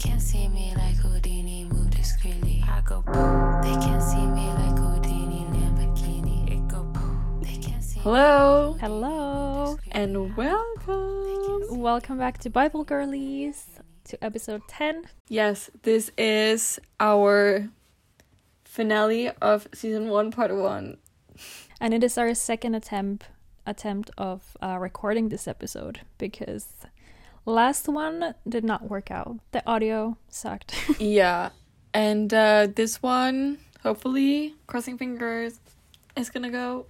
can't see me like Houdini, move discreetly. I go boom. They can't see me like Houdini, Lamborghini. It go boom. They can't see Hello Hello. and welcome. Welcome back to Bible Girlies to episode 10. Yes, this is our finale of season one, part one. And it is our second attempt attempt of uh, recording this episode because last one did not work out. The audio sucked. Yeah, and uh, this one, hopefully, crossing fingers, is gonna go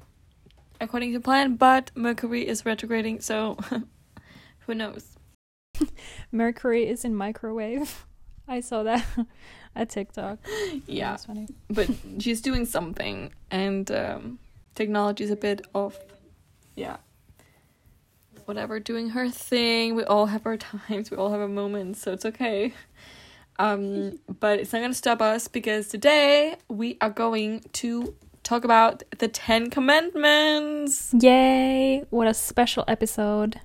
according to plan. But Mercury is retrograding, so who knows? Mercury is in microwave. I saw that at TikTok. Yeah, but she's doing something, and um, technology is a bit off. Yeah. Whatever, doing her thing. We all have our times. We all have our moments, so it's okay. Um, but it's not gonna stop us because today we are going to talk about the Ten Commandments. Yay! What a special episode.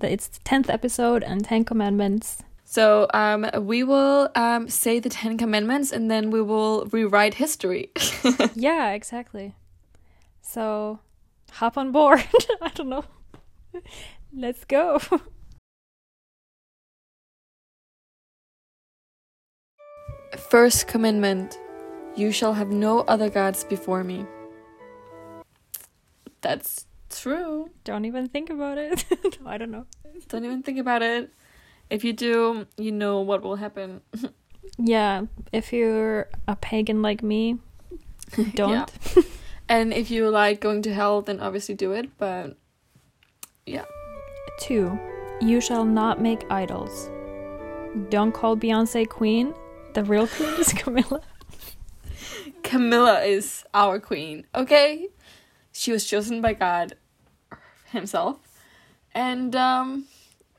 It's the 10th episode and 10 commandments. So um, we will um, say the Ten Commandments, and then we will rewrite history. yeah, exactly. So, hop on board. I don't know. Let's go. First commandment You shall have no other gods before me. That's true. Don't even think about it. I don't know. Don't even think about it. If you do, you know what will happen. Yeah, if you're a pagan like me, don't. Yeah. And if you like going to hell, then obviously do it. But yeah. Two, you shall not make idols. Don't call Beyonce queen. The real queen is Camilla. Camilla is our queen, okay? She was chosen by God himself. And um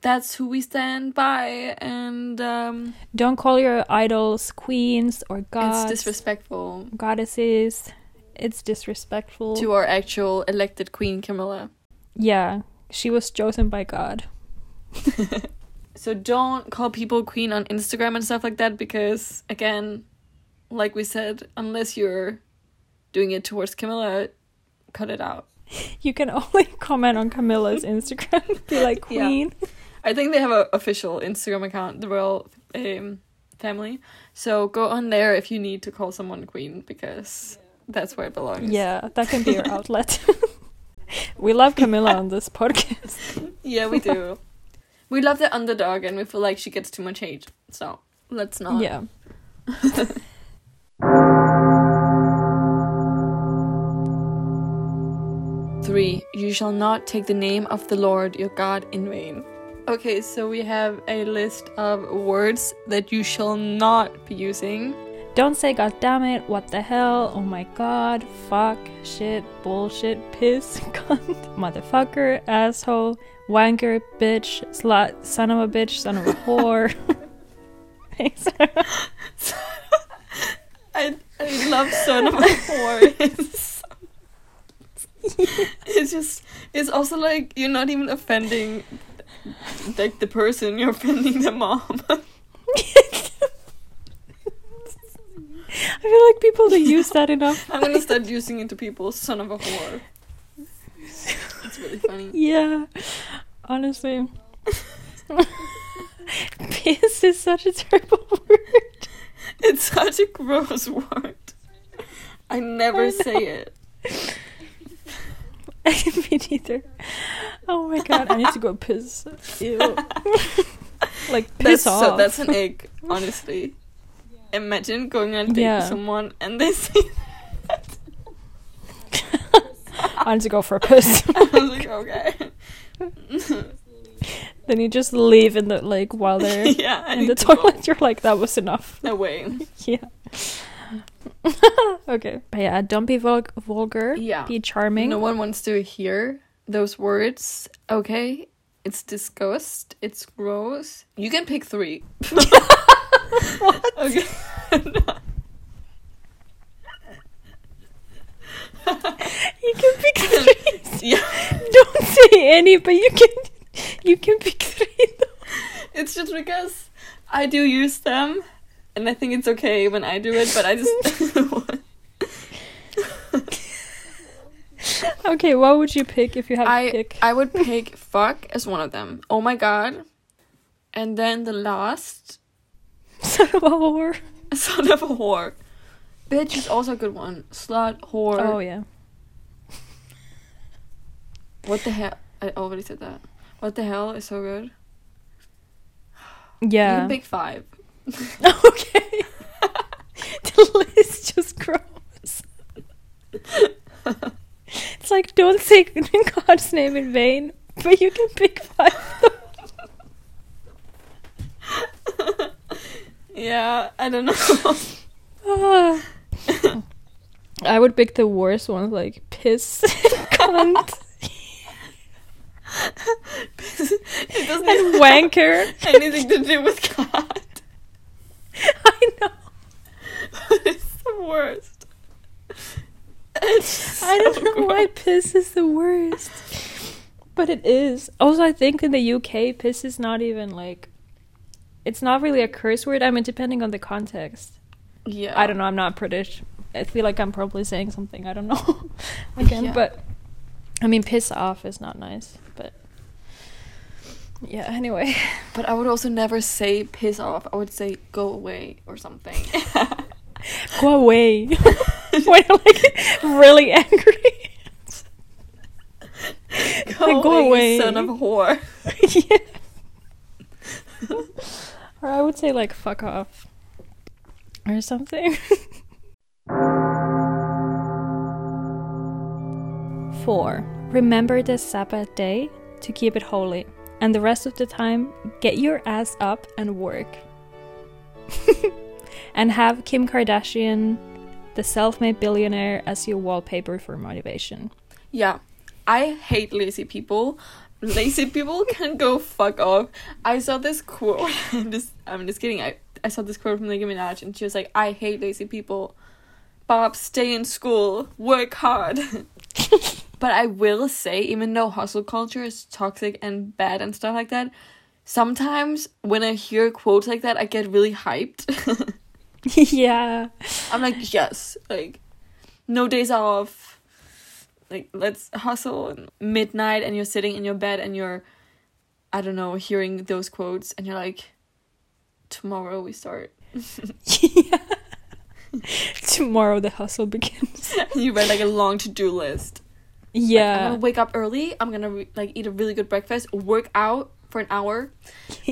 that's who we stand by and um Don't call your idols queens or gods, it's disrespectful goddesses. It's disrespectful. to our actual elected queen Camilla. yeah, she was chosen by God. So don't call people queen on Instagram and stuff like that because again, like we said, unless you're doing it towards Camilla, cut it out. You can only comment on Camilla's Instagram. Be like Yeah. queen. I think they have an official Instagram account, the royal um, family. So go on there if you need to call someone queen because that's where it belongs. Yeah, that can be your outlet. we love Camilla on this podcast. Yeah, we do. we love the underdog and we feel like she gets too much hate. So let's not. Yeah. Three, you shall not take the name of the Lord your God in vain. Okay, so we have a list of words that you shall not be using. Don't say god damn it, what the hell, oh my god, fuck, shit, bullshit, piss, cunt, motherfucker, asshole, wanker, bitch, slut, son of a bitch, son of a whore. Thanks. I, I love son of a whore. It's, it's just it's also like you're not even offending like the person, you're offending the mom. I feel like people don't use that enough. I'm gonna start using it to people, son of a whore. It's really funny. Yeah, honestly. Piss is such a terrible word. It's such a gross word. I never I say it. Me neither. Oh my god, I need to go piss. Ew. like piss That's off. so that's an egg, honestly. Imagine going on a date Yeah. with someone and they say I need to go for a piss. I was like, okay. then you just leave in the like while they're yeah, I in the to go. toilet. You're like, that was enough. No way. Yeah. okay. But yeah, don't be vul- vulgar. Yeah. Be charming. No one wants to hear those words. Okay. It's disgust. It's gross. You can pick three. Okay. You can pick three. yeah. don't say any, but you can you can pick three. though. It's just because I do use them, and I think it's okay when I do it, but I just. Okay, what would you pick if you had to I pick? I would pick fuck as one of them. Oh my god. And then the last Son of a whore. son of a whore. Bitch is also a good one. Slut, whore. Oh yeah. What the hell? I already said that. What the hell is so good? Yeah. You can pick five. okay. the list just grows. it's like don't say God's name in vain, but you can pick five. Yeah, I don't know. I would pick the worst ones like piss, cunt, it doesn't and wanker. anything to do with God. I know. it's the worst. It's I don't so know why piss is the worst. But it is. Also, I think in the UK, piss is not even like. It's not really a curse word. I mean, depending on the context. Yeah. I don't know. I'm not British. I feel like I'm probably saying something I don't know again. Yeah. But I mean, piss off is not nice. But yeah. Anyway, But I would also never say piss off. I would say go away or something. go away when you're like really angry. go, Go away. you son of a whore. yeah. Or I would say like fuck off or something. Four. Remember the Sabbath day to keep it holy, and the rest of the time get your ass up and work. and have Kim Kardashian, the self-made billionaire, as your wallpaper for motivation. Yeah. I hate lazy people. Lazy people can go fuck off. I saw this quote. I'm just I'm just kidding. I, I saw this quote from Nicki Minaj and she was like, I hate lazy people. Bob, stay in school. Work hard. but I will say, even though hustle culture is toxic and bad and stuff like that, sometimes when I hear quotes like that, I get really hyped. yeah. I'm like, yes, like no days off. Like let's hustle midnight and you're sitting in your bed and you're I don't know, hearing those quotes and you're like tomorrow we start. yeah. Tomorrow the hustle begins. you write like a long to-do list. Like, I'm Yeah. gonna wake up early. I'm gonna re- like eat a really good breakfast, work out for an hour,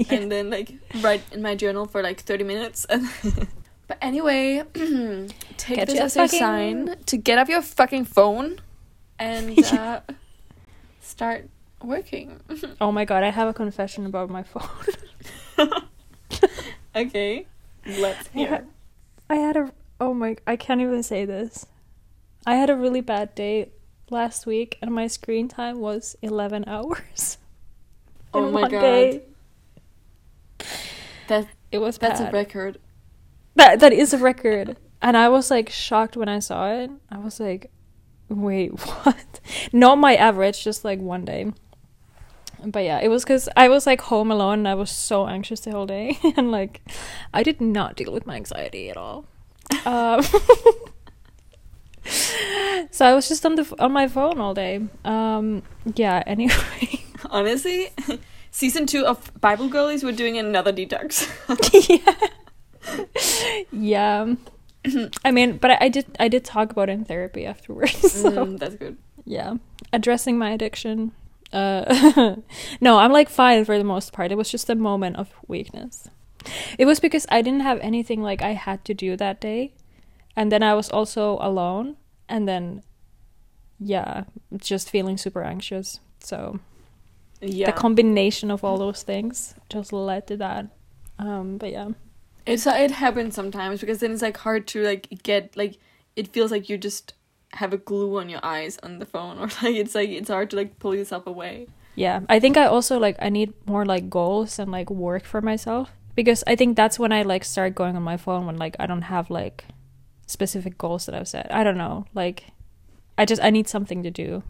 and then like write in my journal for like 30 minutes. but anyway, take Get this as a fucking- sign to get off your fucking phone and uh, start working. oh my god, I have a confession about my phone. okay, let's I hear. had, I had a oh my I can't even say this. I had a really bad day last week and my screen time was 11 hours. Oh my God. day. That It was that's bad. a record. That that is a record. And I was like shocked when I saw it. I was like, wait, what? Not my average, just like one day. But yeah, it was because I was like home alone and I was so anxious the whole day. and like, I did not deal with my anxiety at all. Um, so I was just on the on my phone all day. Um, yeah. Anyway, Honestly, season two of Bible Girlies, we're doing another detox. yeah, yeah. I mean, but I, I did I did talk about it in therapy afterwards. So. Mm, that's good. yeah addressing my addiction uh no i'm like fine for the most part it was just a moment of weakness it was because i didn't have anything like i had to do that day and then i was also alone and then yeah just feeling super anxious so Yeah, the combination of all those things just led to that um but yeah it's uh, it happens sometimes because then it's like hard to like get like it feels like you just have a glue on your eyes on the phone or like it's like it's hard to like pull yourself away. yeah i think i also like i need more like goals and like work for myself because i think that's when i like start going on my phone when like i don't have like specific goals that i've set. I don't know like i just i need something to do.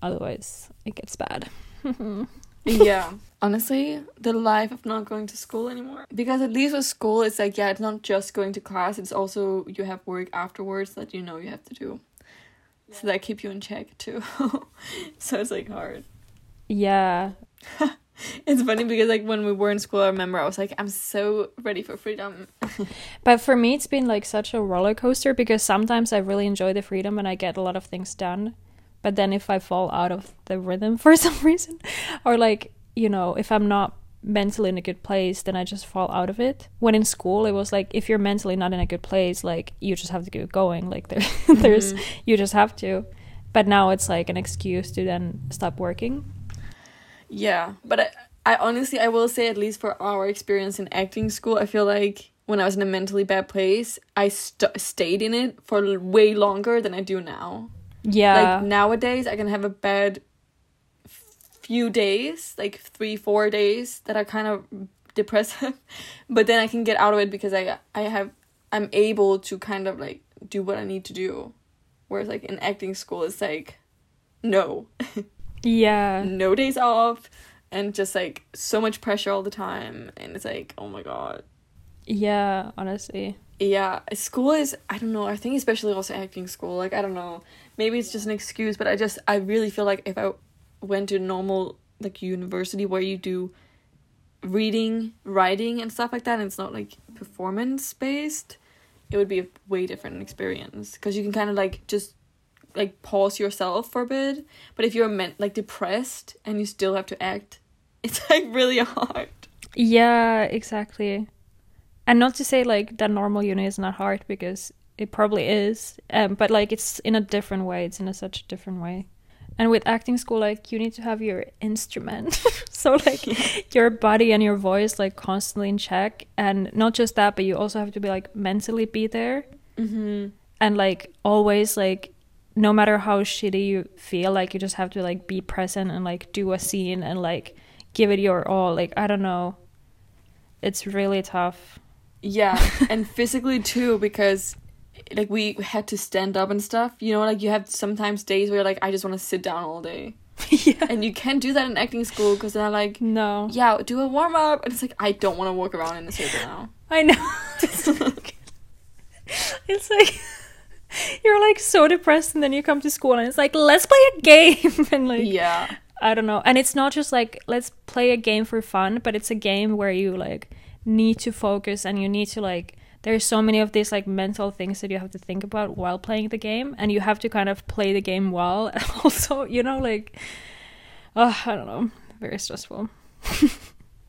Otherwise it gets bad yeah. Honestly, the life of not going to school anymore. Because at least with school, it's like, yeah, it's not just going to class, it's also you have work afterwards that you know you have to do. So that keep you in check too. so it's like hard. Yeah. It's funny because like when we were in school, I remember I was like, I'm so ready for freedom. But for me, it's been like such a roller coaster because sometimes I really enjoy the freedom and I get a lot of things done. But then if I fall out of the rhythm for some reason, or like, you know, if I'm not mentally in a good place, then I just fall out of it. When in school, it was like, if you're mentally not in a good place, like, you just have to keep going. Like, there, there's, mm-hmm. you just have to. But now it's like an excuse to then stop working. Yeah, but I, I honestly, I will say at least for our experience in acting school, I feel like when I was in a mentally bad place, I st- stayed in it for way longer than I do now. Yeah. Like nowadays, I can have a bad few days, like three, four days that are kind of depressive, but then I can get out of it because I I have I'm able to kind of like do what I need to do, whereas like in acting school, it's like no, yeah. no days off, and just like so much pressure all the time, and it's like oh my god. Yeah, honestly. Yeah, school is I don't know, I think especially also acting school, like I don't know. Maybe it's just an excuse, but I just I really feel like if I went to normal like university where you do reading, writing and stuff like that and it's not like performance based, it would be a way different experience because you can kind of like just like pause yourself for a bit. But if you're meant like depressed and you still have to act, it's like really hard. Yeah, exactly. And not to say like that normal uni is not hard because it probably is, um, but like it's in a different way. It's in a such a different way. And with acting school, like you need to have your instrument, so like your body and your voice like constantly in check, and not just that, but you also have to be like mentally be there, Mm-hmm. and like always like no matter how shitty you feel, like you just have to like be present and like do a scene and like give it your all. Like I don't know, it's really tough. Yeah, and physically too, because like we had to stand up and stuff. You know, like you have sometimes days where you're like, I just want to sit down all day, yeah. and you can't do that in acting school because they're like, No. yeah, do a warm up, and it's like I don't want to walk around in a circle now. I know. it's like, it's like you're like so depressed, and then you come to school, and it's like let's play a game, and like yeah, I don't know. And it's not just like let's play a game for fun, but it's a game where you like need to focus and you need to like there's so many of these like mental things that you have to think about while playing the game and you have to kind of play the game well and also, you know, like oh, I don't know. Very stressful.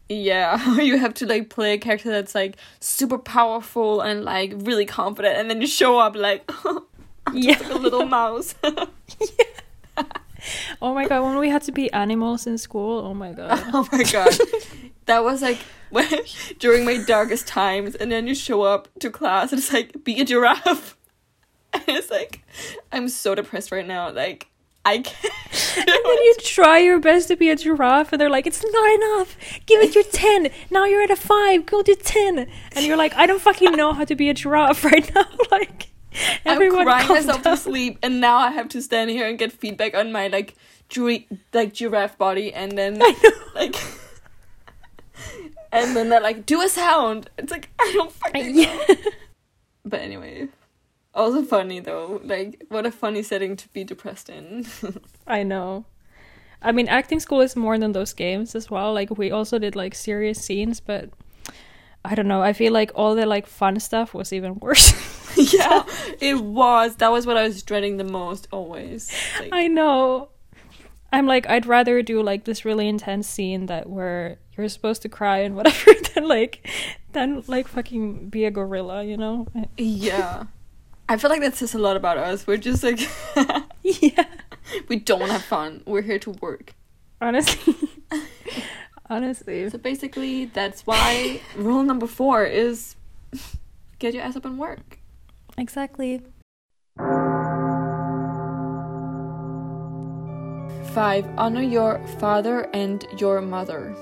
yeah. you have to like play a character that's like super powerful and like really confident, and then you show up like. Yeah. like a little mouse. Oh my god, when we had to be animals in school, oh my god. Oh my god. that was like when, during my darkest times and then you show up to class and it's like be a giraffe. And it's like I'm so depressed right now. Like I can't And then you try your best to be a giraffe, and they're like, "It's not enough. Give it your ten. Now you're at a five. Go to ten. And you're like, "I don't fucking know how to be a giraffe right now." like, everyone I'm crying myself down. to sleep and now I have to stand here and get feedback on my like gi- like giraffe body and then I know. like and then they're like do a sound. It's like I don't fucking know. But anyway, also funny though. Like, what a funny setting to be depressed in. I know. I mean, acting school is more than those games as well. Like, we also did like serious scenes, but I don't know. I feel like all the like fun stuff was even worse. yeah, it was. That was what I was dreading the most. Always. Like, I know. I'm like, I'd rather do like this really intense scene that where you're supposed to cry and whatever then like then like fucking be a gorilla, you know? yeah. I feel like that says a lot about us. We're just like yeah. we don't have fun. We're here to work. Honestly. Honestly. So basically, that's why rule number four is get your ass up and work. Exactly. Five, honor your father and your mother.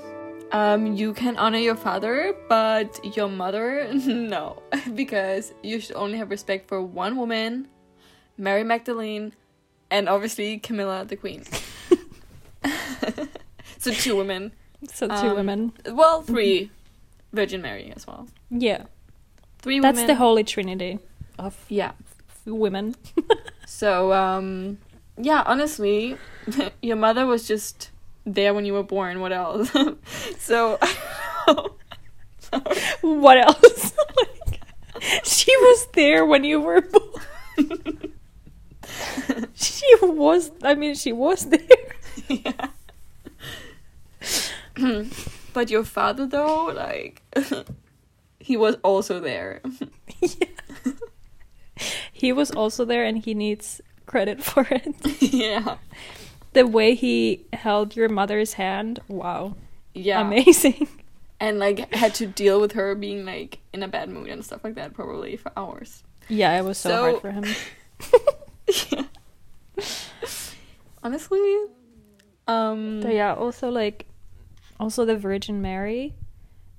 Um, you can honor your father, but your mother, no, because you should only have respect for one woman, Mary Magdalene, and obviously Camilla the Queen. so two women. So two Um, women. Well, 3 Virgin Mary as well. Yeah. Three That's women. the holy trinity of Yeah. women. So um, yeah. Honestly, your mother was just there when you were born. What else? so. What else? Like, she was there when you were born. she was. I mean, she was there. yeah. but your father though, like he was also there. yeah. He was also there, and he needs credit for it. yeah. The way he held your mother's hand, wow, Yeah. amazing. and like had to deal with her being like in a bad mood and stuff like that probably for hours. Yeah, it was so, So- hard for him. yeah. Honestly, um But yeah, also like, also the Virgin Mary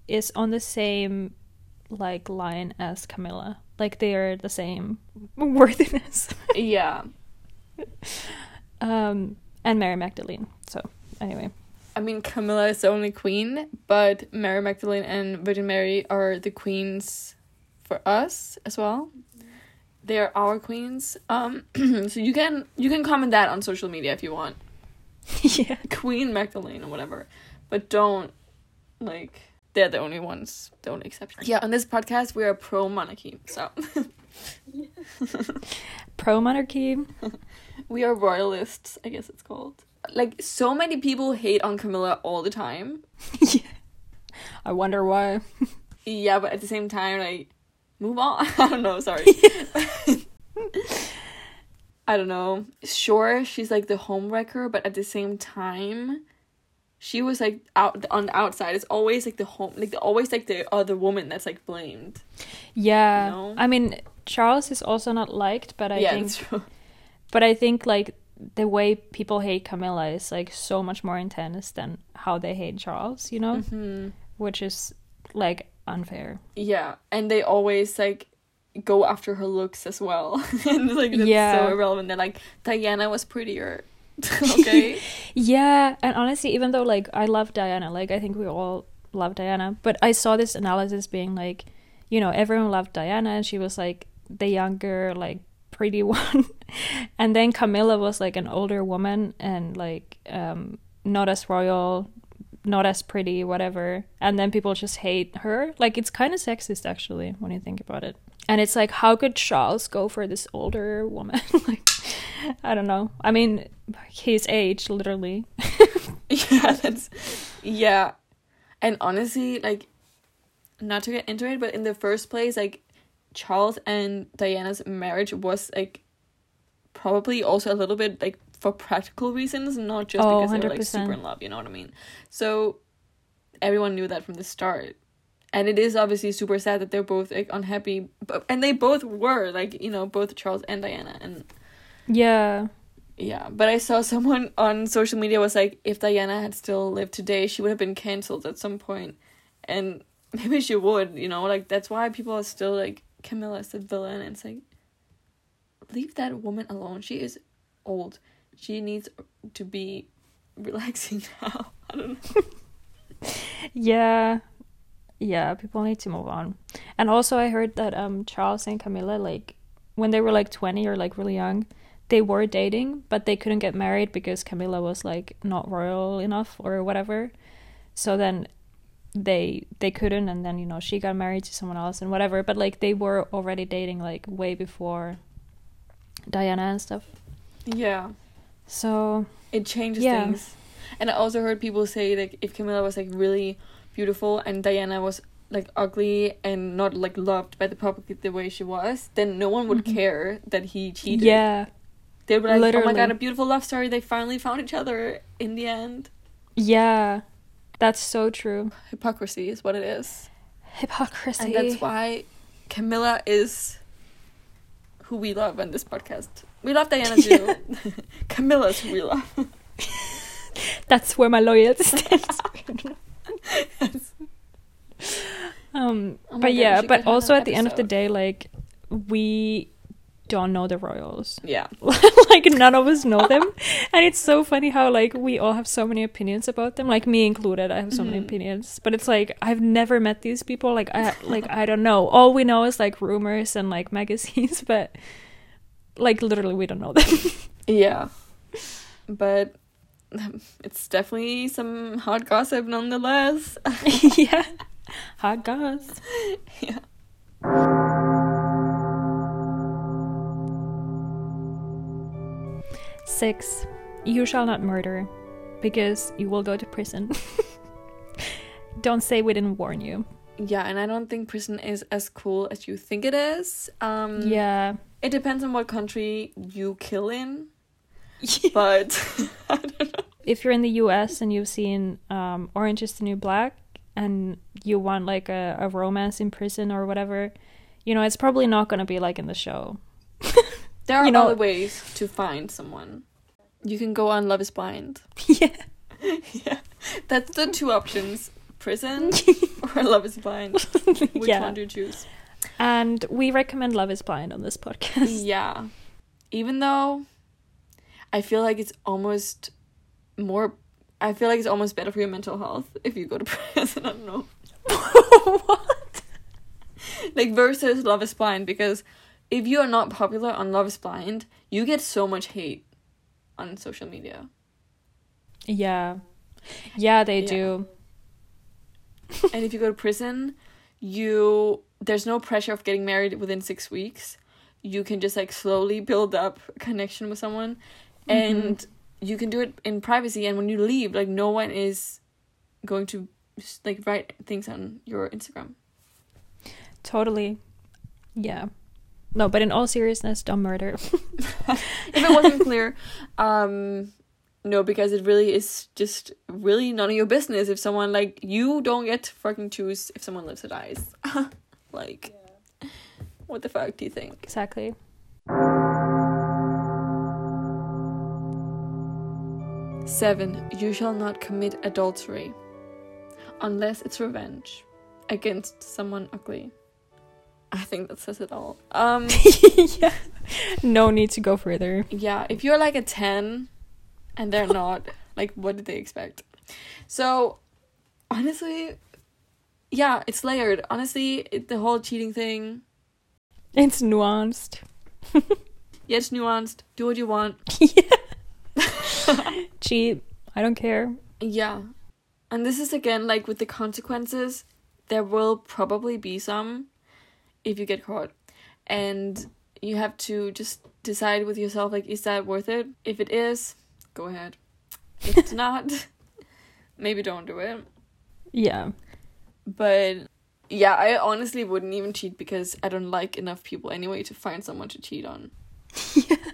is on the same like line as Camilla. Like they are the same worthiness. yeah. um, and Mary Magdalene. So anyway, I mean Camilla is the only queen, but Mary Magdalene and Virgin Mary are the queens for us as well. They are our queens. Um so you can you can comment that on social media if you want. yeah, Queen Magdalene or whatever. But don't like they're the only ones, the only exception. Yeah, on this podcast we are pro monarchy. So pro monarchy. we are royalists, I guess it's called. Like so many people hate on Camilla all the time. yeah. I wonder why. Yeah, but at the same time, like move on. I don't know, sorry. I don't know. Sure, she's like the homewrecker, but at the same time, she was like out on the outside. It's always like the home, like the, always like the uh, other woman that's like blamed. Yeah, No. I mean Charles is also not liked, but I yeah, think, that's true. But I think like the way people hate Camilla is like so much more intense than how they hate Charles. You know, hmm which is like unfair. Yeah, and they always like go after her looks as well. and like that's Yeah. so irrelevant. They're like Diana was prettier. okay. Yeah, and honestly, even though like I love Diana, like I think we all love Diana, but I saw this analysis being like, you know, everyone loved Diana, and she was like the younger, like pretty one, and then Camilla was like an older woman and like um not as royal, not as pretty, whatever, and then people just hate her. Like it's kind of sexist actually when you think about it. And it's like, how could Charles go for this older woman? like, I don't know. I mean, his age, literally. yeah, that's yeah. And honestly, like not to get into it, but in the first place, like Charles and Diana's marriage was like probably also a little bit like for practical reasons, not just Oh, because they were like super in love, you know what I mean? So everyone knew that from the start. And it is obviously super sad that they're both like unhappy, but and they both were like you know both Charles and Diana, and Yeah. yeah, but I saw someone on social media was like, if Diana had still lived today, she would have been cancelled at some point, and maybe she would, you know, like that's why people are still like Camilla's the villain. And it's like, leave that woman alone. She is old. She needs to be relaxing now. I don't know. Yeah. Yeah, people need to move on. And also I heard that um Charles and Camilla like when they were like 20 or like really young, they were dating, but they couldn't get married because Camilla was like not royal enough or whatever. So then they they couldn't and then you know she got married to someone else and whatever, but like they were already dating like way before Diana and stuff. Yeah, So it changes Yeah. things. And I also heard people say like if Camilla was like really beautiful and Diana was like ugly and not like loved by the public the way she was, then no one would Mhm. care that he cheated. yeah, They'd be like, "Oh my Literally. god, a beautiful love story! They finally found each other in the end." yeah. That's so true. Hypocrisy is what it is, Hypocrisy. and that's why Camilla is who we love on this podcast. We love Diana too. Camilla's who we love. That's where my loyalty stands. um, Oh my God, but yeah, but also at the end of the day, like we don't know the royals. Yeah. like none of us know them, and it's so funny how like we all have so many opinions about them. Like me included, I have so many Mhm. opinions. But it's like I've never met these people. Like I like I don't know. All we know is like rumors and like magazines, but like literally we don't know them. Yeah. But um, it's definitely some hot gossip nonetheless. yeah, hot gossip. yeah. Six, you shall not murder, because you will go to prison. don't say we didn't warn you. Yeah, and I don't think prison is as cool as you think it is. Um Yeah. It depends on what country you kill in. But I don't know. if you're in the US and you've seen um, Orange is the New Black and you want like a, a romance in prison or whatever, you know, it's probably not going to be like in the show. There are You know- other ways to find someone. You can go on Love is Blind. yeah. yeah. That's the two options. Prison or Love is Blind. Which yeah. one do you choose? And we recommend Love is Blind on this podcast. Yeah. Even though I feel like it's almost more I feel like it's almost better for your mental health if you go to prison. I don't know. what? Like versus Love is Blind because if you are not popular on Love is Blind, you get so much hate on social media. Yeah. Yeah, they Yeah. do. and if you go to prison, you there's no pressure of getting married within six weeks. You can just like slowly build up a connection with someone, mm-hmm. and you can do it in privacy. And when you leave, like no one is going to like write things on your Instagram. Totally. Yeah. No, but in all seriousness, don't murder. If it wasn't clear, um, no, because it really is just really none of your business if someone like you don't get to fucking choose if someone lives or dies. like, what the fuck do you think? exactly. Seven, you shall not commit adultery unless it's revenge against someone ugly. I think that says it all. Um, yeah. No need to go further. yeah, if you're like a 10 and they're not, like, what did they expect? So, honestly, yeah, it's layered. Honestly, it, the whole cheating thing, It's nuanced. yeah, it's nuanced. Do what you want. yeah. Cheat. I don't care. Yeah. And this is again like with the consequences, there will probably be some if you get caught. And you have to just decide with yourself like is that worth it? If it is, go ahead. If it's not, maybe don't do it. Yeah. But yeah, I honestly wouldn't even cheat because I don't like enough people anyway to find someone to cheat on. yeah.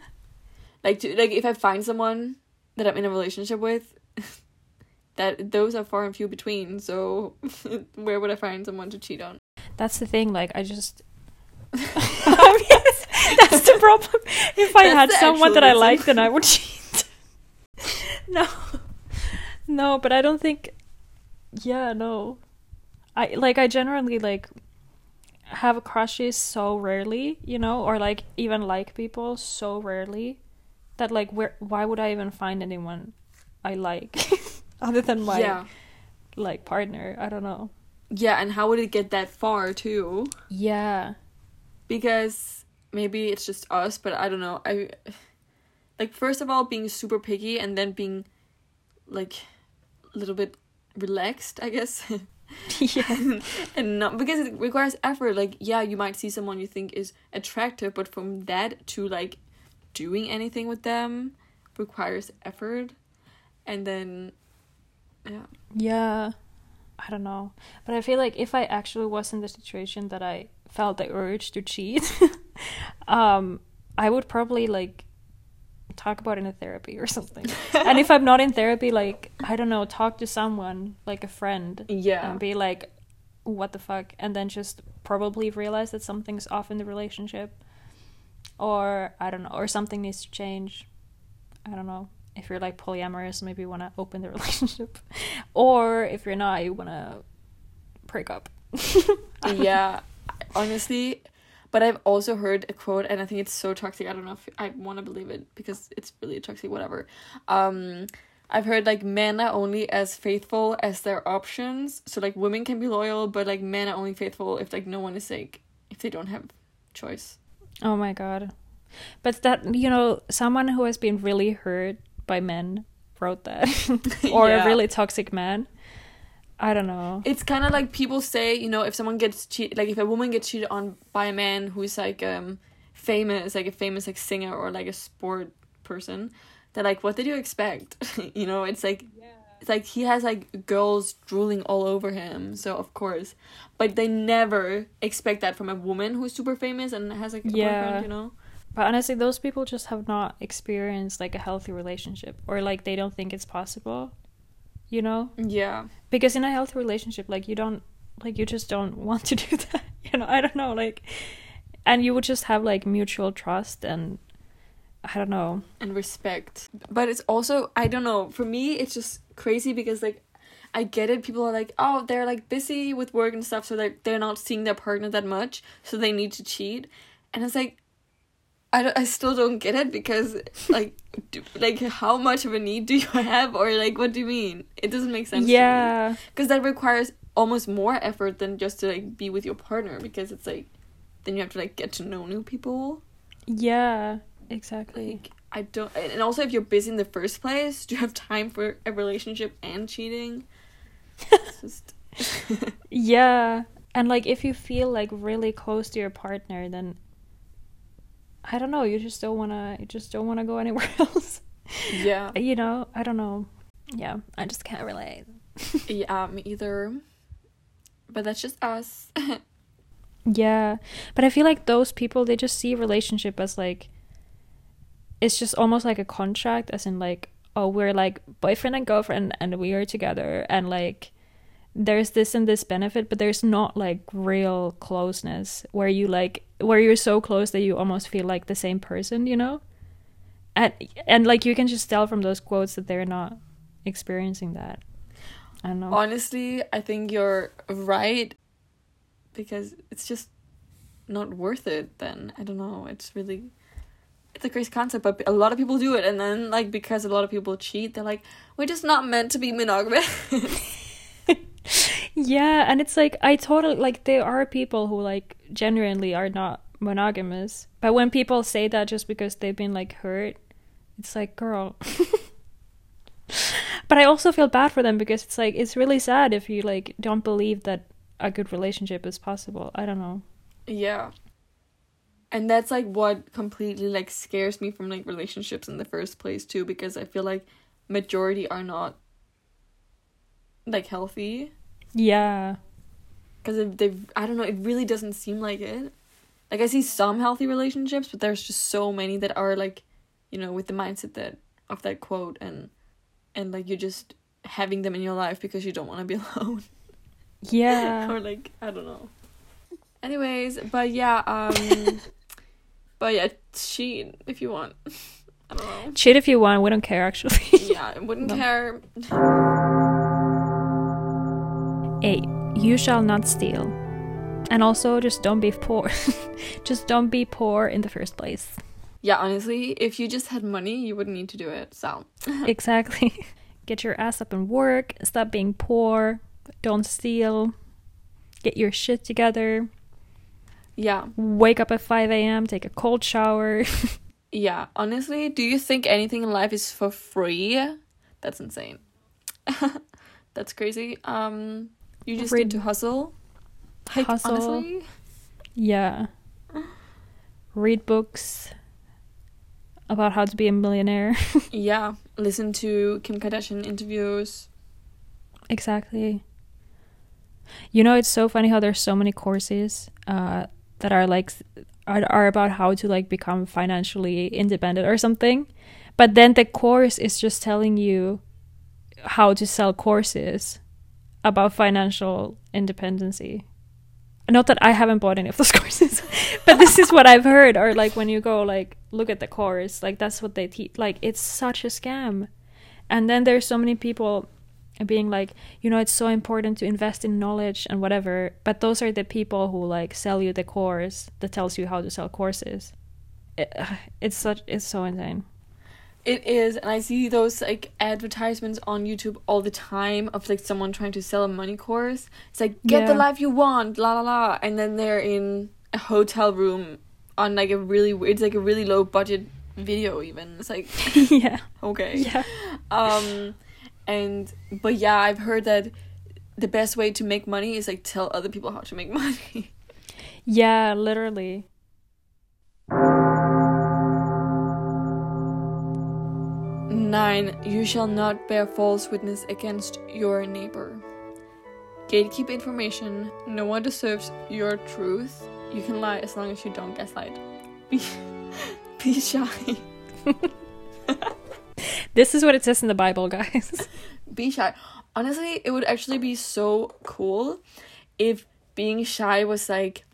Like to like if I find someone that I'm in a relationship with, that those are far and few between. So where would I find someone to cheat on? That's the thing. Like, I just. That's the problem. If I That's had someone that I liked, then I would cheat. no. No, but I don't think. Yeah, no. I like. I generally like have crushes so rarely, you know, or like even like people so rarely that like where why would I even find anyone I like other than my yeah, like partner? I don't know. Yeah, and how would it get that far too? Yeah. Because maybe it's just us, but I don't know. I like first of all being super picky, and then being like a little bit relaxed, I guess. yeah. and not because it requires effort like yeah you might see someone you think is attractive but from that to like doing anything with them requires effort and then yeah Yeah. I don't know. But I feel like if I actually was in the situation that I felt the urge to cheat, um, I would probably like talk about it in therapy or something. and if I'm not in therapy, like I don't know, talk to someone, like a friend, yeah and be like, what the fuck? And then just probably realize that something's off in the relationship. Or I don't know, or something needs to change. I don't know. If you're like polyamorous, maybe you want to open the relationship. or if you're not, you want to break up. yeah honestly But I've also heard a quote, and I think it's so toxic. I don't know if I want to believe it because it's really toxic. Whatever. Um, I've heard like men are only as faithful as their options. So like women can be loyal, but like men are only faithful if like no one is like if they don't have choice. Oh my god. But that you know, someone who has been really hurt by men wrote that. or Yeah. a really toxic man. I don't know. It's kind of like people say, you know, if someone gets cheated, like if a woman gets cheated on by a man who's like um famous, like a famous like singer or like a sport person, they're like, what did you expect? you know, it's like it's like he has like girls drooling all over him, so of course, but they never expect that from a woman who's super famous and has like a Yeah. boyfriend, you know. But honestly, those people just have not experienced like a healthy relationship or like they don't think it's possible. You know? Yeah, Because in a healthy relationship, like you don't like you just don't want to do that. You know, I don't know, like and you would just have like mutual trust and I don't know. and respect. But it's also I don't know. For me, it's just crazy because like I get it. People are like, oh, they're like busy with work and stuff, so they're they're not seeing their partner that much, so they need to cheat. And it's like, I I still don't get it because like do, like how much of a need do you have or like what do you mean? It doesn't make sense. yeah. because that requires almost more effort than just to like be with your partner because it's like then you have to like get to know new people. Yeah. Exactly. Like I don't, and also if you're busy in the first place, do you have time for a relationship and cheating? Just Yeah. And like if you feel like really close to your partner then I don't know, you just don't want to you just don't want to go anywhere else. yeah, You know, I don't know. Yeah, I just can't relate. yeah, me either. But that's just us. Yeah. But I feel like those people they just see relationship as like it's just almost like a contract as in like oh we're like boyfriend and girlfriend and we are together and like there's this and this benefit but there's not like real closeness where you like where you're so close that you almost feel like the same person you know and and like you can just tell from those quotes that they're not experiencing that i don't know Honestly, I think you're right because it's just not worth it. Then I don't know. It's really. It's a crazy concept, but a lot of people do it, and then like because a lot of people cheat, they're like, "We're just not meant to be monogamous." Yeah, and it's like I totally like there are people who like genuinely are not monogamous. But when people say that just because they've been like hurt, it's like, girl. but I also feel bad for them because it's like it's really sad if you like don't believe that a good relationship is possible. I don't know. Yeah. And that's like what completely like scares me from like relationships in the first place too because I feel like majority are not like healthy Yeah. because if they I don't know it really doesn't seem like it. Like I see some healthy relationships but there's just so many that are like you know with the mindset that of that quote and and like you're just having them in your life because you don't want to be alone. Yeah. or like I don't know. Anyways, but yeah, um but yeah, cheat if you want. I don't know. Cheat if you want, we don't care actually. Yeah, I wouldn't No. care. 8. You shall not steal. And also just don't be poor. just don't be poor in the first place. Yeah, honestly, if you just had money, you wouldn't need to do it. So exactly. Get your ass up and work. Stop being poor. Don't steal. Get your shit together. yeah, Wake up at 5 a.m. Take a cold shower. yeah. Honestly, do you think anything in life is for free? That's insane. That's crazy. Um, you just Read- need to hustle. Like, Hustle. honestly, yeah. Read books about how to be a millionaire. yeah. Listen to Kim Kardashian interviews. exactly. You know, it's so funny how there's so many courses uh, that are like are, are about how to like become financially independent or something. But then the course is just telling you how to sell courses about financial independency. Not that I haven't bought any of those courses, but this is what I've heard. Or like when you go like look at the course, like that's what they teach. Like it's such a scam. And then there's so many people being like, you know, it's so important to invest in knowledge and whatever. But those are the people who like sell you the course that tells you how to sell courses. It, it's such it's so insane. It is, and I see those like advertisements on YouTube all the time of like someone trying to sell a money course. It's like get the life you want, la la la, and then they're in a hotel room on like a really it's like a really low budget video even. It's like yeah. okay. Yeah. Um and but yeah, I've heard that the best way to make money is like tell other people how to make money. Yeah, literally. Nine, you shall not bear false witness against your neighbor. Gatekeep information. No one deserves your truth. You can lie as long as you don't gaslight. Be, be shy. This is what it says in the Bible, guys. Be shy. Honestly, it would actually be so cool if being shy was like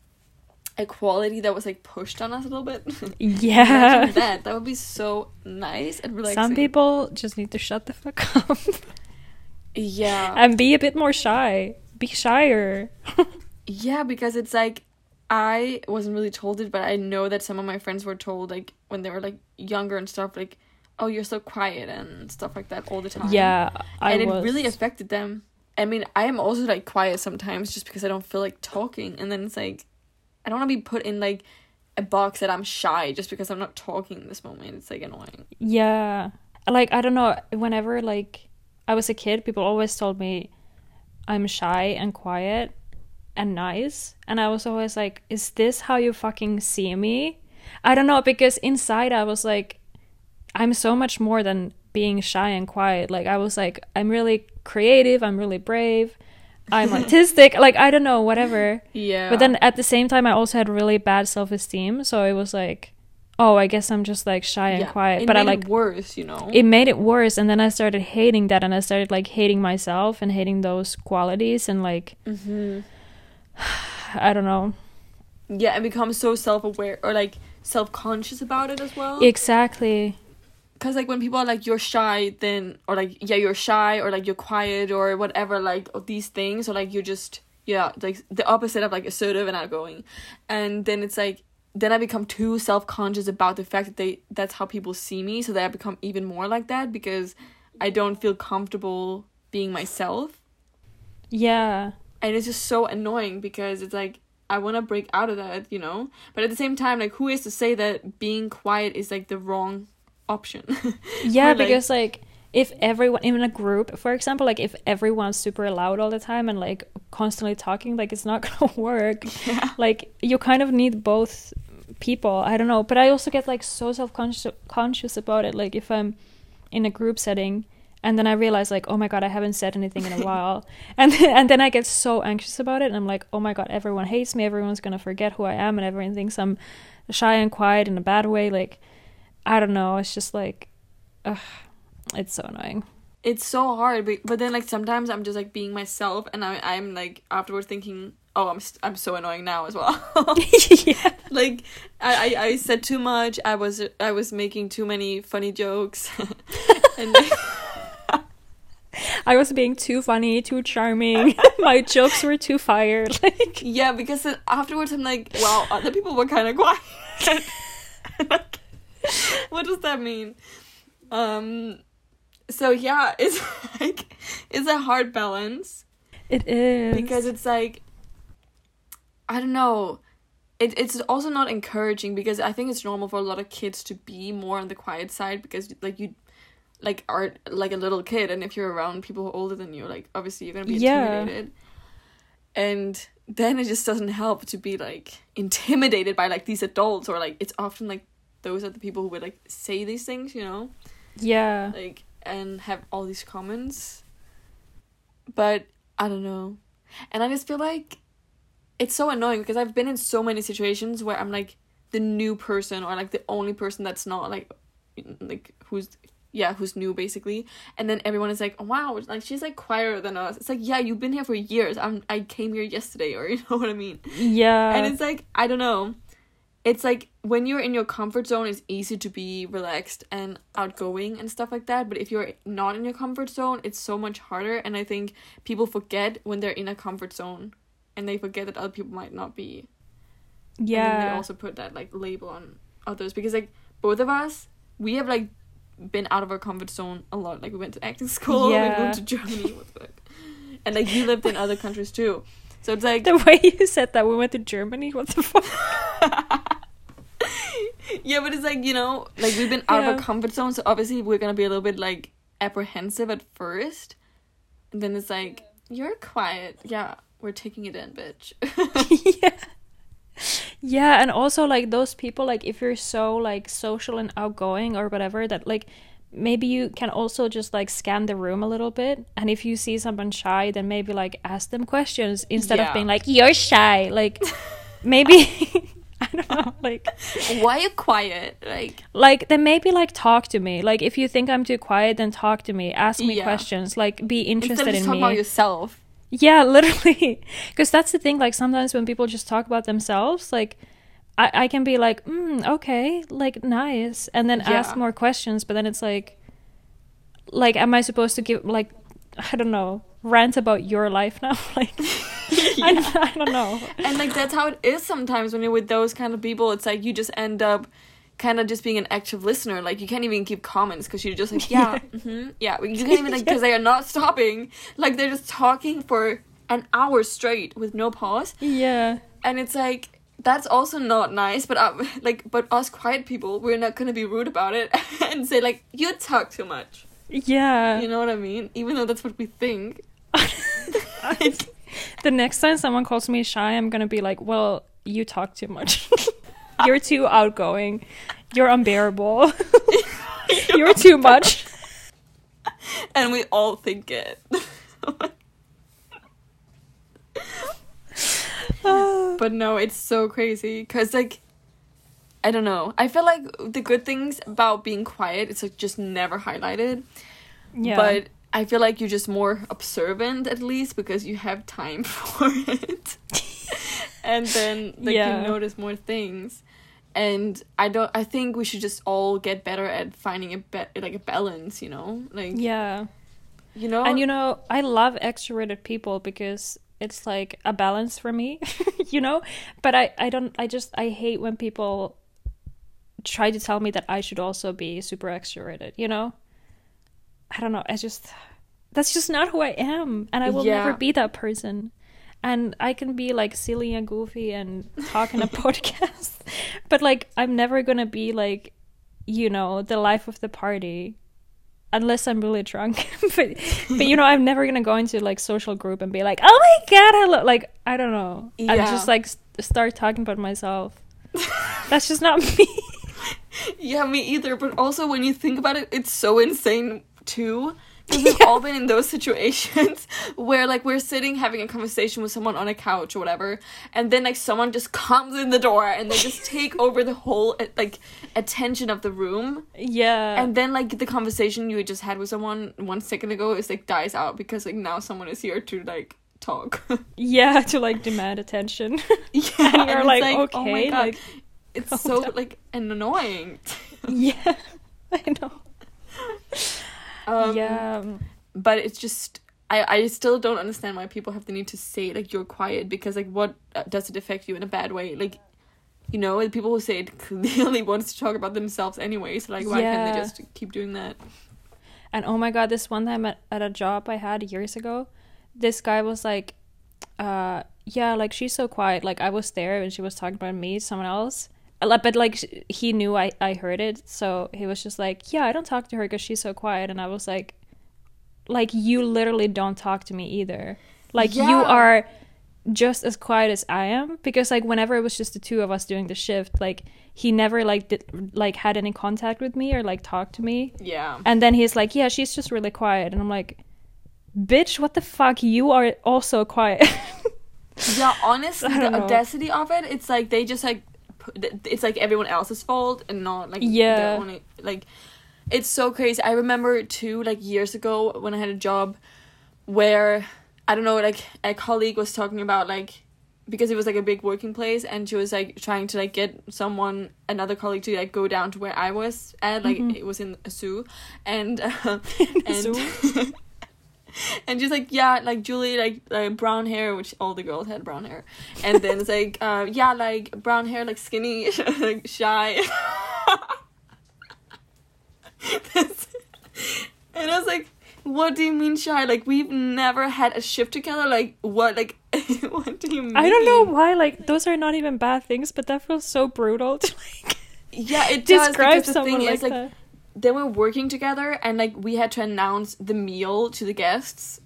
a quality that was like pushed on us a little bit. yeah. That. That would be so nice and relaxing. Some people just need to shut the fuck up Yeah. and be a bit more shy. Be shyer. Yeah, because it's like I wasn't really told it, but I know that some of my friends were told like when they were like younger and stuff, like, "Oh, you're so quiet" and stuff like that all the time. yeah, I and it was. really affected them. I mean, I am also like quiet sometimes just because I don't feel like talking, and then it's like I don't want to be put in like a box that I'm shy just because I'm not talking in this moment. It's like annoying. Yeah. Like, I don't know. Whenever, like, I was a kid, people always told me I'm shy and quiet and nice. And I was always like, is this how you fucking see me? I don't know. Because inside, I was like, I'm so much more than being shy and quiet. Like, I was like, I'm really creative. I'm really brave. I'm autistic. Like, I don't know, whatever. Yeah. But then at the same time, I also had really bad self esteem. So it was like, oh, I guess I'm just like shy and Yeah, quiet. it but I like it worse, you know. it made it worse. And then I started hating that, and I started like hating myself and hating those qualities, and like mm-hmm. I don't know Yeah, and become so self-aware or like self-conscious about it as well. exactly. Because like when people are like you're shy, then or like yeah you're shy or like you're quiet or whatever like these things or like you're just yeah like the opposite of like assertive and outgoing, and then it's like then I become too self conscious about the fact that they that's how people see me, so that I become even more like that because I don't feel comfortable being myself, Yeah, and it's just so annoying because it's like I want to break out of that, you know, but at the same time like who is to say that being quiet is like the wrong option? yeah. Like- because like if everyone in a group, for example, like if everyone's super loud all the time and like constantly talking, like it's not gonna work. yeah. like you kind of need both people i don't know but i also get like so self-conscious conscious about it like if i'm in a group setting and then i realize like oh my god i haven't said anything in a while and then, and then i get so anxious about it and i'm like oh my god everyone hates me everyone's gonna forget who i am and everyone thinks i'm shy and quiet in a bad way like i don't know it's just like ugh, it's so annoying. It's so hard but, but then like sometimes i'm just like being myself and I, i'm like afterwards thinking oh i'm st- i'm so annoying now as well. Yeah. Like I, I i said too much i was i was making too many funny jokes. And i was being too funny too charming. My jokes were too fired like. Yeah because afterwards i'm like wow other people were kind of quiet Like, what does that mean um so yeah it's like it's a hard balance it is because it's like I don't know. It it's also not encouraging because I think it's normal for a lot of kids to be more on the quiet side because like you like are like a little kid and if you're around people who are older than you like obviously you're going to be Yeah. intimidated. And then it just doesn't help to be like intimidated by like these adults or like it's often like those are the people who would like say these things, you know? yeah. Like and have all these comments. But i don't know. And i just feel like it's so annoying because i've been in so many situations where i'm like the new person or like the only person that's not like like who's yeah who's new basically. And then everyone is like oh, wow like she's like quieter than us. It's like yeah you've been here for years. I'm i came here yesterday or you know what i mean? Yeah. and it's like i don't know it's like when you're in your comfort zone it's easy to be relaxed and outgoing and stuff like that but if you're not in your comfort zone it's so much harder and i think people forget when they're in a comfort zone and they forget that other people might not be Yeah. and they also put that like label on others because like both of us we have like been out of our comfort zone a lot like we went to acting school Yeah. we moved to germany what the fuck and like you lived in other countries too so it's like The way you said that we went to Germany, what the fuck? yeah, but it's like you know, like we've been out of Yeah. our comfort zone, so obviously we're gonna be a little bit like apprehensive at first, and then it's like you're quiet. Yeah, we're taking it in, bitch. yeah. Yeah, and also like those people like if you're so like social and outgoing or whatever that like maybe you can also just like scan the room a little bit and if you see someone shy then maybe like ask them questions instead Yeah. of being like you're shy like maybe I don't know like Why are you quiet? Like like then maybe like talk to me like if you think I'm too quiet then talk to me ask me Yeah. questions like be instead interested of in talking me about yourself. yeah, literally. Because that's the thing. Like sometimes when people just talk about themselves, like I, I can be like, mm, okay, like nice, and then ask more questions. But then it's like, like, am I supposed to give like, I don't know, rant about your life now? like, I, don't, I don't know. And like that's how it is sometimes when you're with those kind of people. It's like you just end up kind of just being an active listener. Like you can't even keep comments because you're just like, yeah, mm-hmm, yeah. You can't even like because they are not stopping. Like they're just talking for an hour straight with no pause. Yeah, and it's like that's also not nice but uh, like but us quiet people we're not gonna be rude about it and say like you talk too much yeah. you know what i mean even though that's what we think the next time someone calls me shy, I'm gonna be like, well, you talk too much. You're too outgoing. You're unbearable. You're too much. and we all think it but no it's so crazy because like i don't know i feel like the good things about being quiet it's like just never highlighted yeah. but I feel like you're just more observant at least because you have time for it. and then they Yeah. can notice more things. And I don't I think we should just all get better at finding a be- like a balance, you know? Like yeah. you know And you know, I love extroverted people because it's like a balance for me, you know? But I I don't I just I hate when people try to tell me that I should also be super extroverted, you know? I don't know. I just that's just not who I am and I will never be that person. And I can be like silly and goofy and talk in a podcast, but like I'm never going to be like you know, the life of the party unless I'm really drunk. but but you know, I'm never gonna go into like social group and be like, oh my god, hello. Like I don't know. I just like s- start talking about myself. That's just not me. Yeah, me either. But also, when you think about it, it's so insane too. Because we've all been in those situations where, like, we're sitting having a conversation with someone on a couch or whatever, and then like someone just comes in the door and they just take over the whole uh, like attention of the room, yeah. and then like the conversation you just had with someone one second ago is like dies out because like now someone is here to like talk. yeah, to like demand attention. yeah, And you're it's like, oh my okay, God, like, it's so down. like annoying. yeah. I know. Um, yeah. but it's just I I still don't understand why people have the need to say like you're quiet because like what uh, does it affect you in a bad way like you know the people who say it clearly wants to talk about themselves anyway so like why can't they just keep doing that And oh my god, this one time at, at a job I had years ago, this guy was like, uh, yeah, like she's so quiet. Like I was there and she was talking about me, someone else. But like he knew I, I heard it, so he was just like, yeah, I don't talk to her because she's so quiet. And I was like, like you literally don't talk to me either. Like you are just as quiet as I am because like whenever it was just the two of us doing the shift, like he never like did like had any contact with me or like talked to me. yeah And then he's like, "Yeah, she's just really quiet." And I'm like, "Bitch, what the fuck? You are also quiet." yeah honestly the know. audacity of it it's like they just like it's like everyone else's fault and not like Yeah. their own like it's so crazy i remember too like years ago when i had a job where i don't know like a colleague was talking about like because it was like a big working place and she was like trying to like get someone another colleague to like go down to where I was at like Mhm. it was in a zoo and uh, and zoo? and she's like yeah like Julie like like brown hair which all the girls had brown hair. And then it's like uh yeah like brown hair like skinny like shy. And I was like what do you mean shy? Like we've never had a shift together. Like what like what do you mean I don't know why. Like those are not even bad things, but that feels so brutal to like yeah it does describe someone thing like, is like that. They were working together and like we had to announce the meal to the guests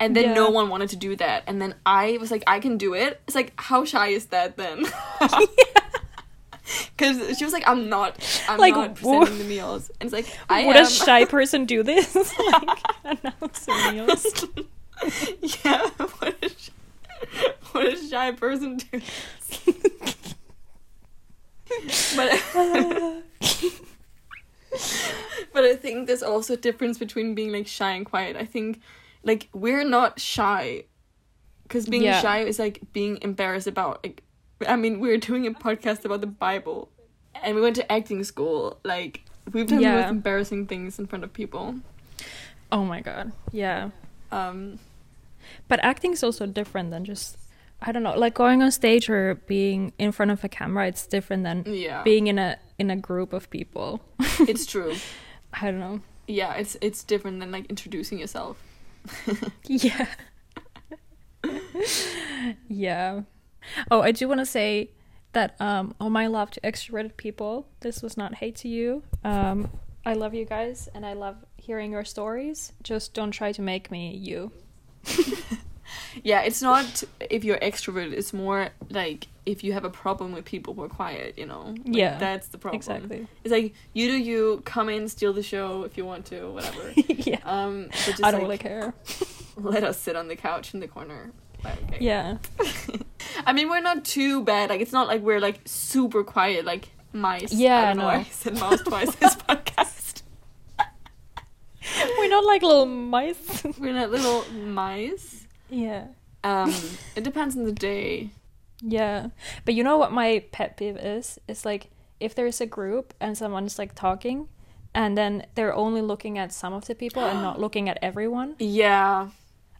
and then no one wanted to do that. And then i was like i can do it. It's like how shy is that then? Because she was like i'm not i'm Like, not presenting the meals. And it's like i Would am. a shy person do this? like announcing meals. yeah what a, what a shy person do but but I think there's also a difference between being like shy and quiet. I think like we're not shy because being Yeah. shy is like being embarrassed about like I mean we're doing a podcast about the Bible and we went to acting school like we've done the most embarrassing things in front of people. Oh my god. Yeah. Um But acting is also different than just I don't know, like going on stage or being in front of a camera. It's different than yeah. being in a in a group of people. it's true. I don't know. Yeah, it's it's different than like introducing yourself. Yeah. yeah. Oh, I do want to say that um all my love to extroverted people. This was not hate to you. Um I love you guys and I love hearing your stories. Just don't try to make me you. Yeah, it's not if you're extrovert, it's more like if you have a problem with people who are quiet, you know? Like, Yeah, That's the problem. Exactly. It's like you do you, come in, steal the show if you want to, whatever. yeah. Um, I don't like, really care. let us sit on the couch in the corner. Okay. Yeah. I mean, we're not too bad. Like, it's not like we're like super quiet, like mice. Yeah, I no. I said mouse twice this podcast. We're not like little mice. We're not little mice. Yeah. Um, it depends on the day. Yeah. But you know what my pet peeve is? It's like if there's a group and someone's like talking and then they're only looking at some of the people and not looking at everyone. Yeah.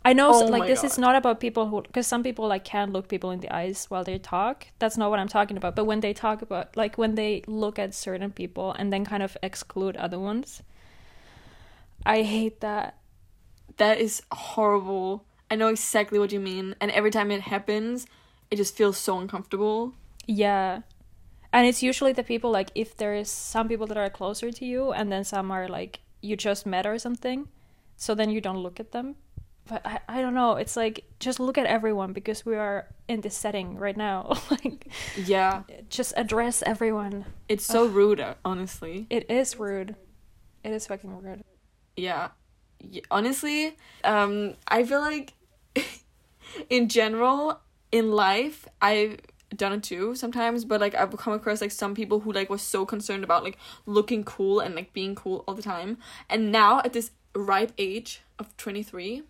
I know Oh like this is not about people who because some people like can't look people in the eyes while they talk. That's not what I'm talking about. But when they talk about like when they look at certain people and then kind of exclude other ones. I hate that. That is horrible. I know exactly what you mean. And every time it happens, it just feels so uncomfortable. Yeah. And it's usually the people like if there is some people that are closer to you and then some are like you just met or something. So then you don't look at them. But I, I don't know. It's like just look at everyone because we are in this setting right now. like Yeah. just address everyone. It's so rude, uh, honestly. It is rude. It is fucking rude. Yeah. Y- Honestly, um, I feel like in general, in life, I've done it too sometimes, but like I've come across like some people who like was so concerned about like looking cool and like being cool all the time. And now at this ripe age of 23,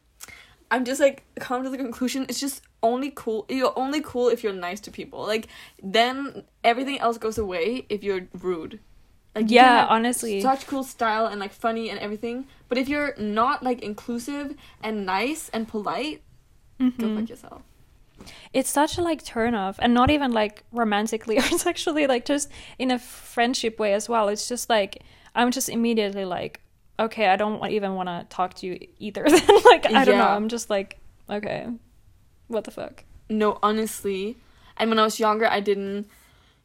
I'm just like come to the conclusion it's just only cool you're only cool if you're nice to people. Like then everything else goes away if you're rude. Like you Yeah, honestly. such cool style and like funny and everything. But if you're not like inclusive and nice and polite, go Mhm. fuck yourself. It's such a like turn off and not even like romantically or it's actually like just in a friendship way as well. It's just like I'm just immediately like okay, I don't even want to talk to you either. then like I don't know. I'm just like okay. What the fuck? No, honestly. And when I was younger, I didn't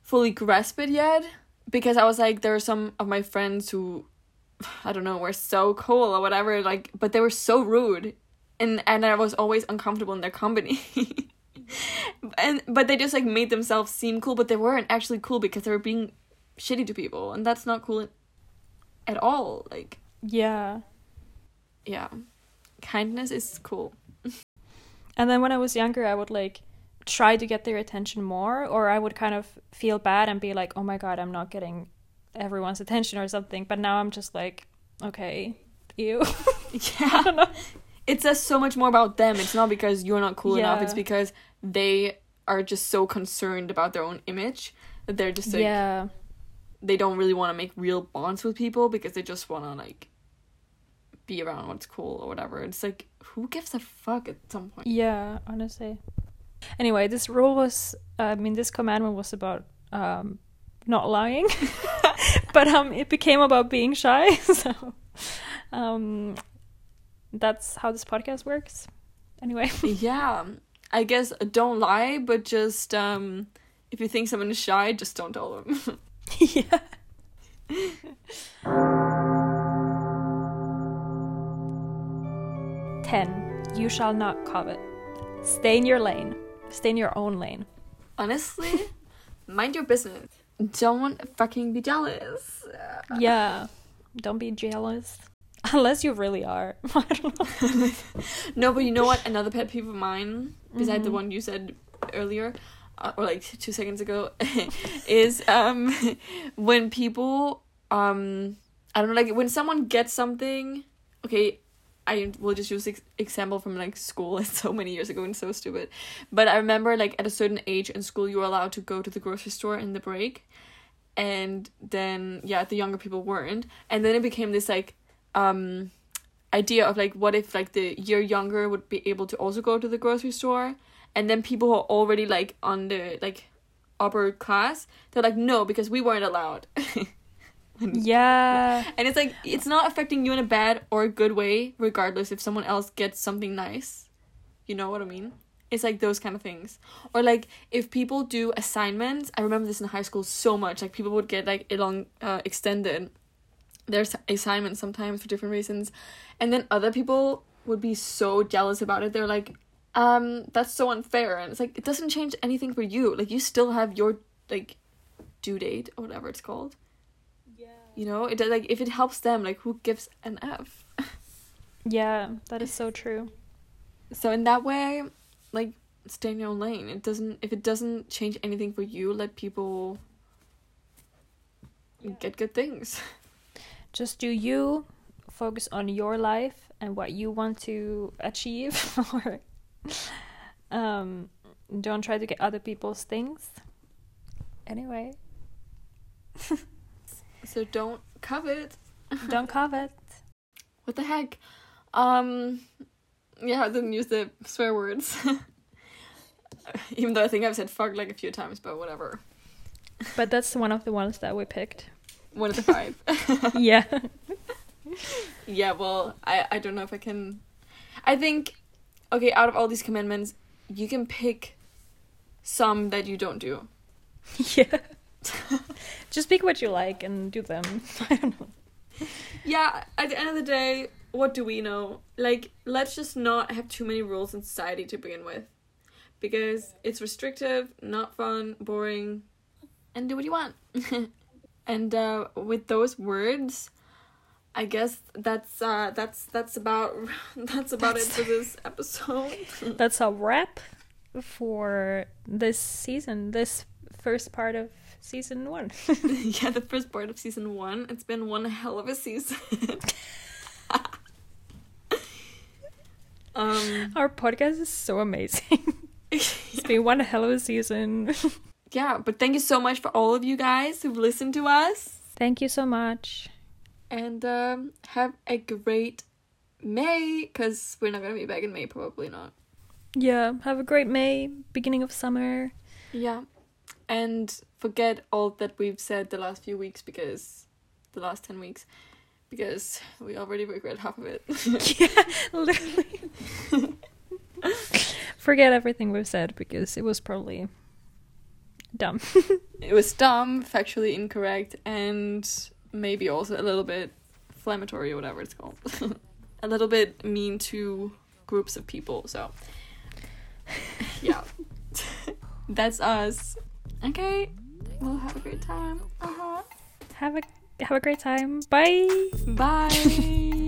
fully grasp it yet because I was like, there were some of my friends who, I don't know, were so cool or whatever, like, but they were so rude, and and I was always uncomfortable in their company. and but they just like made themselves seem cool, but they weren't actually cool because they were being shitty to people, and that's not cool at all. Like, Yeah. yeah, kindness is cool. And then when I was younger, I would like try to get their attention more, or I would kind of feel bad and be like, "Oh my god, I'm not getting everyone's attention" or something. But now I'm just like, okay, you. Yeah. It says so much more about them. It's not because you're not cool enough. It's because they are just so concerned about their own image that they're just like yeah. they don't really want to make real bonds with people because they just want to like be around what's cool or whatever. It's like who gives a fuck at some point? Yeah, honestly. Anyway, this rule was I mean this commandment was about um not lying. but um it became about being shy. So um that's how this podcast works. Anyway. yeah, I guess don't lie, but just um if you think someone is shy, just don't tell them. yeah. Ten. You shall not covet. Stay in your lane. Stay in your own lane. Honestly, mind your business. Don't fucking be jealous. Yeah. Don't be jealous. Unless you really are. I don't know. no, but you know what? Another pet peeve of mine, besides the Mhm. one you said earlier, uh, or like two seconds ago, is um when people um I don't know like when someone gets something. Okay, I will just use ex- example from like school. It's so many years ago and so stupid, but I remember like at a certain age in school you were allowed to go to the grocery store in the break, and then yeah the younger people weren't, and then it became this like um idea of like what if like the year younger would be able to also go to the grocery store and then people who are already like on the like upper class they're like no because we weren't allowed. Yeah. and it's like it's not affecting you in a bad or a good way regardless if someone else gets something nice. You know what i mean? It's like those kind of things. Or like if people do assignments i remember this in high school so much like people would get like elong uh, extended their assignments sometimes for different reasons. And then other people would be so jealous about it. They're like um that's so unfair. And it's like it doesn't change anything for you. Like you still have your like due date or whatever it's called. Yeah. you know it like if it helps them like who gives an f? Yeah, that is so true. so in that way like stay in your own lane. It doesn't if it doesn't change anything for you let people get good things Just do you, focus on your life and what you want to achieve or um don't try to get other people's things. Anyway, so don't covet don't covet. what the heck um yeah i didn't use the swear words even though i think i've said fuck like a few times but whatever But that's one of the ones that we picked. One of the five yeah. Yeah, well, I I don't know if I can. I think, okay, out of all these commandments, you can pick some that you don't do. yeah. Just pick what you like and do them. I don't know. Yeah, at the end of the day, what do we know? Like, let's just not have too many rules in society to begin with, because it's restrictive, not fun, boring, and do what you want. And uh, with those words. I guess that's uh that's that's about that's about it for this episode. That's a wrap for this season, this first part of season one. yeah, the first part of season one. It's been one hell of a season. um, Our podcast is so amazing. It's been one hell of a season. Yeah, but thank you so much for all of you guys who've listened to us, Thank you so much. and um, have a great May, because we're not gonna be back in May, probably not. Yeah, have a great May, beginning of summer. Yeah, and forget all that we've said the last few weeks because the last ten weeks. Because we already regret half of it. yeah, literally. Forget everything we've said because it was probably dumb. It was dumb, factually incorrect, and maybe also a little bit inflammatory or whatever it's called. a little bit mean to groups of people, so yeah. That's us. Okay. We'll have a great time. Uh-huh. have a have a great time. Bye. Bye.